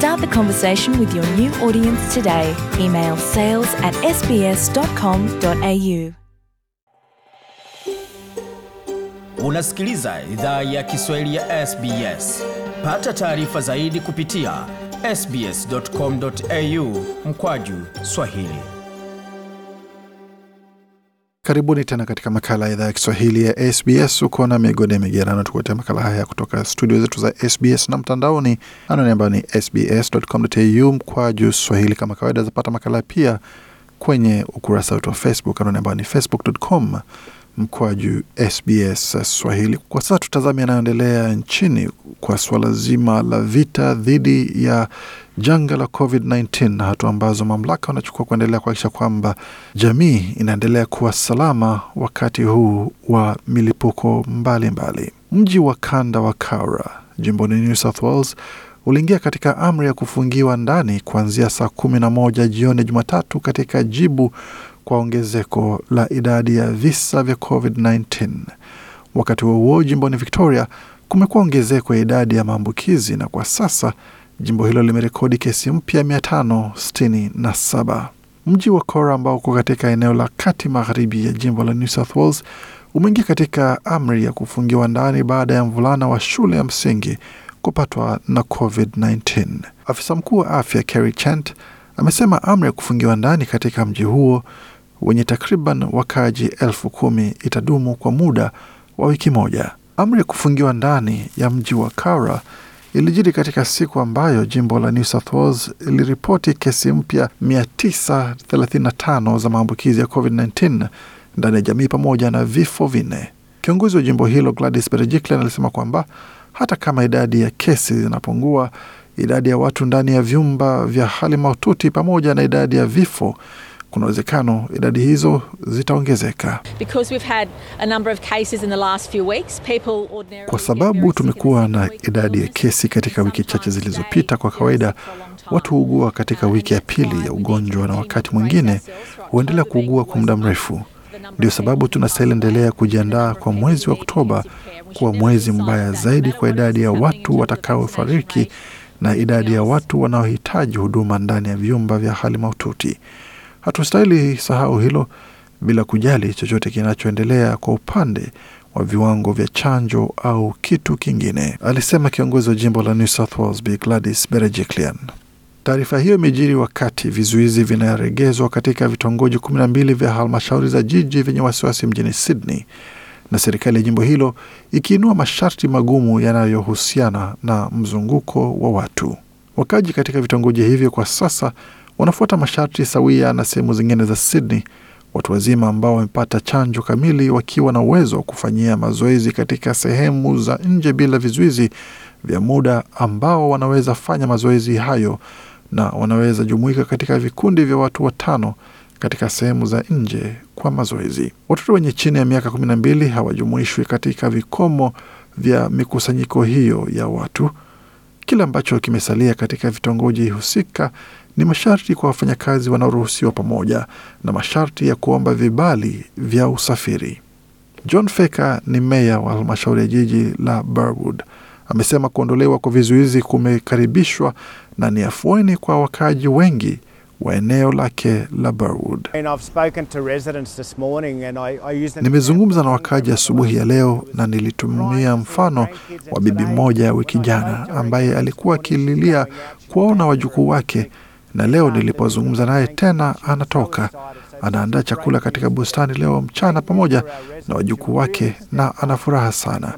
Start the conversation with your new audience today. Email sales at sbs.com.au. Unasikiliza idhaa ya Kiswahili ya SBS. Pata taarifa zaidi kupitia sbs.com.au mkwaju Swahili. Karibuni tena katika makala ya idhaa ya Kiswahili ya SBS. Uko na migode migerano, tukuletea makala haya kutoka studio zetu za SBS na mtandaoni, anwani ambayo ni sbs.com.au mkwaju swahili. Kama kawaida, zapata makala pia kwenye ukurasa wetu wa Facebook, anwani ambayo ni facebook.com mkwaju SBS Swahili. Kwa sasa tutazame yanayoendelea nchini kwa suala zima la vita dhidi ya janga la COVID-19 na hatua ambazo mamlaka wanachukua kuendelea kuhakikisha kwamba jamii inaendelea kuwa salama wakati huu wa milipuko mbalimbali. Mji wa kanda wa Cowra jimboni New South Wales uliingia katika amri ya kufungiwa ndani kuanzia saa kumi na moja jioni Jumatatu katika jibu kwa ongezeko la idadi ya visa vya COVID-19. Wakati huo huo, jimboni Victoria kumekuwa ongezeko ya idadi ya maambukizi na kwa sasa jimbo hilo limerekodi kesi mpya 567. Mji wa Cora ambao uko katika eneo la kati magharibi ya jimbo la New South Wales umeingia katika amri ya kufungiwa ndani baada ya mvulana wa shule ya msingi kupatwa na COVID-19. Afisa mkuu wa afya Kerry Chant amesema amri ya kufungiwa ndani katika mji huo wenye takriban wakaaji elfu kumi itadumu kwa muda wa wiki moja. Amri ya kufungiwa ndani ya mji wa Kara ilijiri katika siku ambayo jimbo la New South Wales iliripoti kesi mpya 935 za maambukizi ya COVID-19 ndani ya jamii pamoja na vifo vinne. Kiongozi wa jimbo hilo Gladys Berejiklian alisema kwamba hata kama idadi ya kesi zinapungua, idadi ya watu ndani ya vyumba vya hali mahututi pamoja na idadi ya vifo. Kuna uwezekano idadi hizo zitaongezeka. Kwa sababu tumekuwa na idadi ya kesi katika wiki chache zilizopita. Kwa kawaida watu huugua katika wiki ya pili ya ugonjwa, na wakati mwingine huendelea kuugua kwa muda mrefu. Ndio sababu tunastahili endelea kujiandaa kwa mwezi wa Oktoba kuwa mwezi mbaya zaidi kwa idadi ya watu watakaofariki na idadi ya watu wanaohitaji huduma ndani ya vyumba vya hali mahututi. Hatustahili sahau hilo, bila kujali chochote kinachoendelea kwa upande wa viwango vya chanjo au kitu kingine, alisema kiongozi wa jimbo la New South Wales Bi Gladys Berejiklian. Taarifa hiyo imejiri wakati vizuizi vinaregezwa katika vitongoji kumi na mbili vya halmashauri za jiji vyenye wasiwasi mjini Sydney na serikali ya jimbo hilo ikiinua masharti magumu yanayohusiana na mzunguko wa watu. Wakaji katika vitongoji hivyo kwa sasa wanafuata masharti sawia na sehemu zingine za Sydney. Watu wazima ambao wamepata chanjo kamili wakiwa na uwezo wa kufanyia mazoezi katika sehemu za nje bila vizuizi vya muda, ambao wanaweza fanya mazoezi hayo na wanaweza jumuika katika vikundi vya watu watano katika sehemu za nje kwa mazoezi. Watoto wenye chini ya miaka kumi na mbili hawajumuishwi katika vikomo vya mikusanyiko hiyo ya watu. Kile ambacho kimesalia katika vitongoji husika ni masharti kwa wafanyakazi wanaoruhusiwa pamoja na masharti ya kuomba vibali vya usafiri. John Feka ni meya wa halmashauri ya jiji la Burwood. Amesema kuondolewa kwa vizuizi kumekaribishwa na ni afueni kwa wakaaji wengi wa eneo lake la Burwood. Nimezungumza na wakaaji asubuhi ya leo na nilitumia mfano wa bibi mmoja ya wiki jana ambaye alikuwa akililia kuwaona wajukuu wake, na leo nilipozungumza naye tena, anatoka. Anaandaa chakula katika bustani leo mchana pamoja na wajukuu wake na ana furaha sana.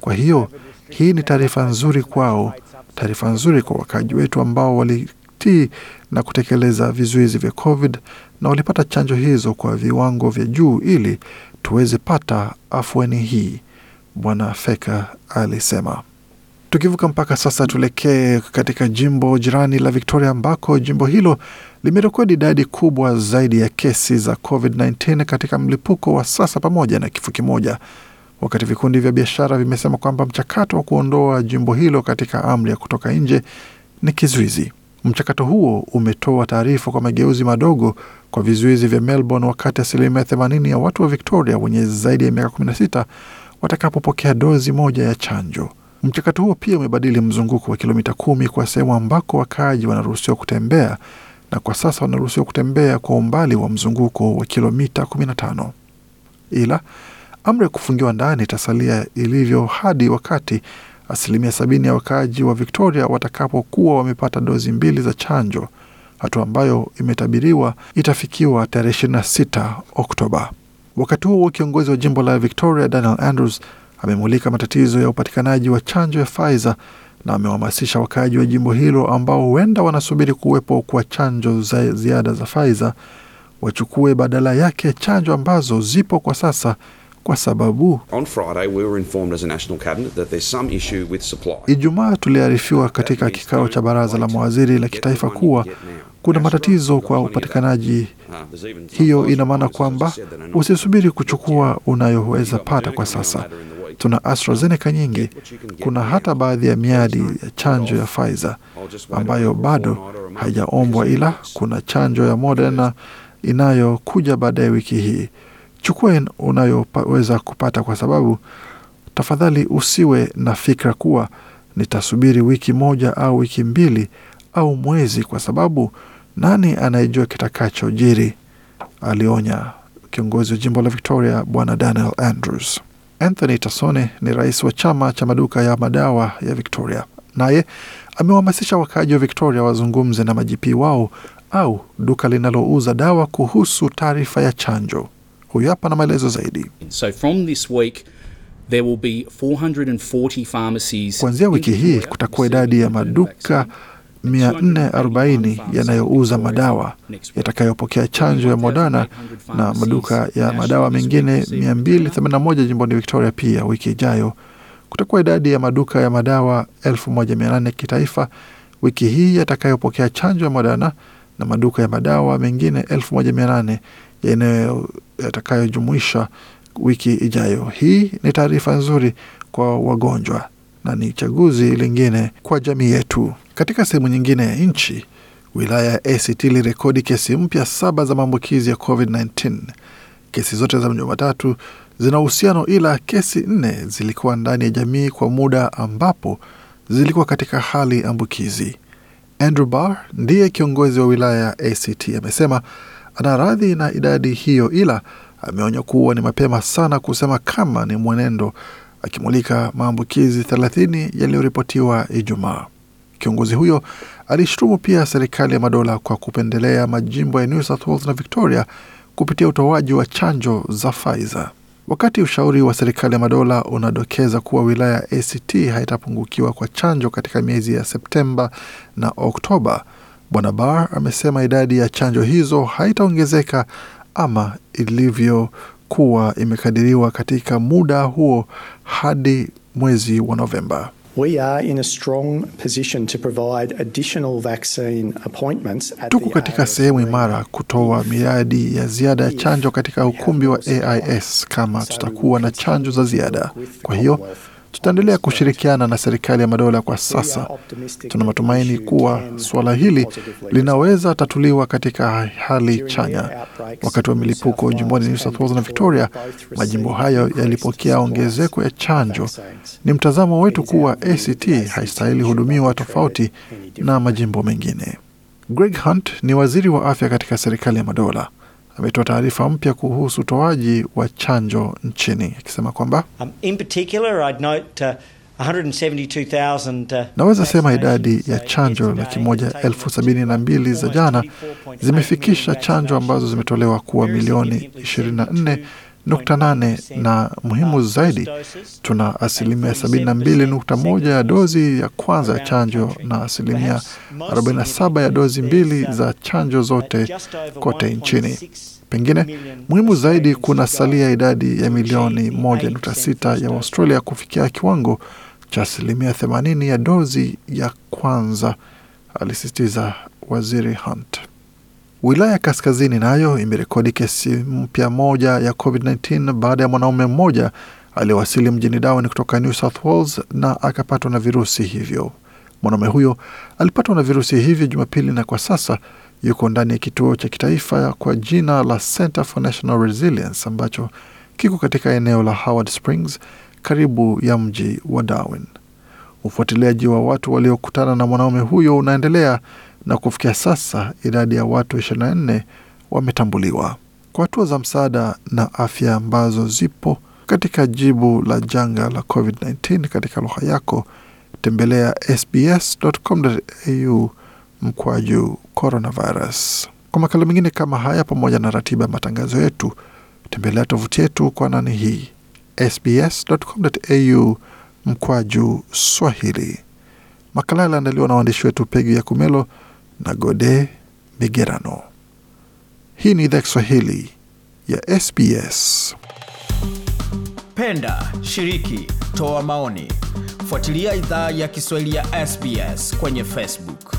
Kwa hiyo hii ni taarifa nzuri kwao, taarifa nzuri kwa wakaaji wetu ambao walitii na kutekeleza vizuizi vya COVID na walipata chanjo hizo kwa viwango vya juu ili tuweze pata afueni hii, Bwana Feka alisema. Tukivuka mpaka sasa, tuelekee katika jimbo jirani la Victoria ambako jimbo hilo limerekodi idadi kubwa zaidi ya kesi za COVID-19 katika mlipuko wa sasa pamoja na kifo kimoja, wakati vikundi vya biashara vimesema kwamba mchakato wa kuondoa jimbo hilo katika amri ya kutoka nje ni kizuizi. Mchakato huo umetoa taarifa kwa mageuzi madogo kwa vizuizi vya Melbourne, wakati asilimia 80 ya watu wa Victoria wenye zaidi ya miaka 16 watakapopokea dozi moja ya chanjo. Mchakato huo pia umebadili mzunguko wa kilomita kumi kwa sehemu ambako wakaaji wanaruhusiwa kutembea, na kwa sasa wanaruhusiwa kutembea kwa umbali wa mzunguko wa kilomita 15. Ila amri ya kufungiwa ndani itasalia ilivyo hadi wakati asilimia sabini ya wakaaji wa Victoria watakapokuwa wamepata dozi mbili za chanjo, hatua ambayo imetabiriwa itafikiwa tarehe 26 Oktoba. Wakati huo kiongozi wa jimbo la Victoria Daniel Andrews amemulika matatizo ya upatikanaji wa chanjo ya Pfizer na amewahamasisha wakaaji wa jimbo hilo ambao huenda wanasubiri kuwepo kwa chanjo za ziada za Pfizer wachukue badala yake chanjo ambazo zipo kwa sasa kwa sababu Ijumaa tuliarifiwa katika kikao cha baraza la mawaziri la kitaifa kuwa kuna matatizo kwa upatikanaji. Hiyo ina maana kwamba usisubiri kuchukua unayoweza pata kwa sasa. Tuna AstraZeneca nyingi. Kuna hata baadhi ya miadi ya chanjo ya Pfizer ambayo bado haijaombwa, ila kuna chanjo ya Moderna inayokuja baadaye wiki hii. Chukua unayoweza kupata, kwa sababu tafadhali usiwe na fikra kuwa nitasubiri wiki moja au wiki mbili au mwezi, kwa sababu nani anayejua kitakachojiri, alionya kiongozi wa jimbo la Victoria Bwana Daniel Andrews. Anthony Tasone ni rais wa chama cha maduka ya madawa ya Victoria, naye amewahamasisha wakaaji wa Victoria wazungumze na majipii wao au duka linalouza dawa kuhusu taarifa ya chanjo. Huyu hapa na maelezo zaidi. So from this week, there will be 440 pharmacies Kuanzia wiki hii kutakuwa idadi ya maduka 440 yanayouza madawa yatakayopokea chanjo ya Moderna na maduka ya madawa mengine 281 jimboni Victoria. Pia wiki ijayo kutakuwa idadi ya maduka ya madawa 1800 kitaifa wiki hii yatakayopokea chanjo ya Moderna na maduka ya madawa mengine 1800 yatakayojumuisha wiki ijayo. Hii ni taarifa nzuri kwa wagonjwa na ni chaguzi lingine kwa jamii yetu. Katika sehemu nyingine ya nchi, wilaya ya ACT ilirekodi kesi mpya saba za maambukizi ya COVID-19. Kesi zote za Jumatatu zina uhusiano, ila kesi nne zilikuwa ndani ya jamii kwa muda ambapo zilikuwa katika hali ambukizi. Andrew Barr ndiye kiongozi wa wilaya ya ACT amesema ana radhi na idadi hiyo, ila ameonya kuwa ni mapema sana kusema kama ni mwenendo, akimulika maambukizi 30 yaliyoripotiwa Ijumaa. Kiongozi huyo alishutumu pia serikali ya madola kwa kupendelea majimbo ya New South Wales na Victoria kupitia utoaji wa chanjo za Pfizer. Wakati ushauri wa serikali ya madola unadokeza kuwa wilaya ya ACT haitapungukiwa kwa chanjo katika miezi ya Septemba na Oktoba, Bwana Barr amesema idadi ya chanjo hizo haitaongezeka ama ilivyokuwa imekadiriwa katika muda huo hadi mwezi wa Novemba. We are in a strong position to provide additional vaccine appointments at Tuko katika sehemu imara kutoa miradi ya ziada ya chanjo katika ukumbi wa AIS kama tutakuwa na chanjo za ziada. Kwa hiyo tutaendelea kushirikiana na serikali ya madola. Kwa sasa tuna matumaini kuwa suala hili linaweza tatuliwa katika hali chanya. Wakati wa milipuko jimboni New South Wales na Victoria, majimbo hayo yalipokea ongezeko ya chanjo. Ni mtazamo wetu kuwa ACT haistahili hudumiwa tofauti na majimbo mengine. Greg Hunt ni waziri wa afya katika serikali ya madola ametoa taarifa mpya kuhusu utoaji wa chanjo nchini akisema kwamba um, in naweza sema idadi ya chanjo laki moja elfu sabini na mbili za jana zimefikisha chanjo ambazo zimetolewa kuwa milioni 24 nukta nane na muhimu zaidi, tuna asilimia 72.1 ya dozi ya kwanza ya chanjo na asilimia 47 ya dozi mbili za chanjo zote kote nchini. Pengine muhimu zaidi, kuna salia idadi ya milioni 1.6 ya Australia kufikia kiwango cha asilimia 80 ya dozi ya kwanza, alisisitiza Waziri Hunt. Wilaya ya kaskazini nayo imerekodi kesi mpya moja ya COVID-19 baada ya mwanaume mmoja aliyewasili mjini Darwin kutoka New South Wales na akapatwa na virusi hivyo. Mwanaume huyo alipatwa na virusi hivyo Jumapili na kwa sasa yuko ndani ya kituo cha kitaifa kwa jina la Center for National Resilience ambacho kiko katika eneo la Howard Springs karibu ya mji wa Darwin. Ufuatiliaji wa watu waliokutana na mwanaume huyo unaendelea na kufikia sasa idadi ya watu 24 wametambuliwa. Kwa hatua za msaada na afya ambazo zipo katika jibu la janga la COVID-19 katika lugha yako, tembelea sbs.com.au mkwaju coronavirus. Kwa makala mengine kama haya, pamoja na ratiba ya matangazo yetu, tembelea tovuti yetu kwa nani hii sbs.com.au mkwaju Swahili. Makala yaliandaliwa na waandishi wetu Pegi ya Kumelo na Gode Migerano. Hii ni idhaa Kiswahili ya SBS. Penda, shiriki, toa maoni, fuatilia idhaa ya Kiswahili ya SBS kwenye Facebook.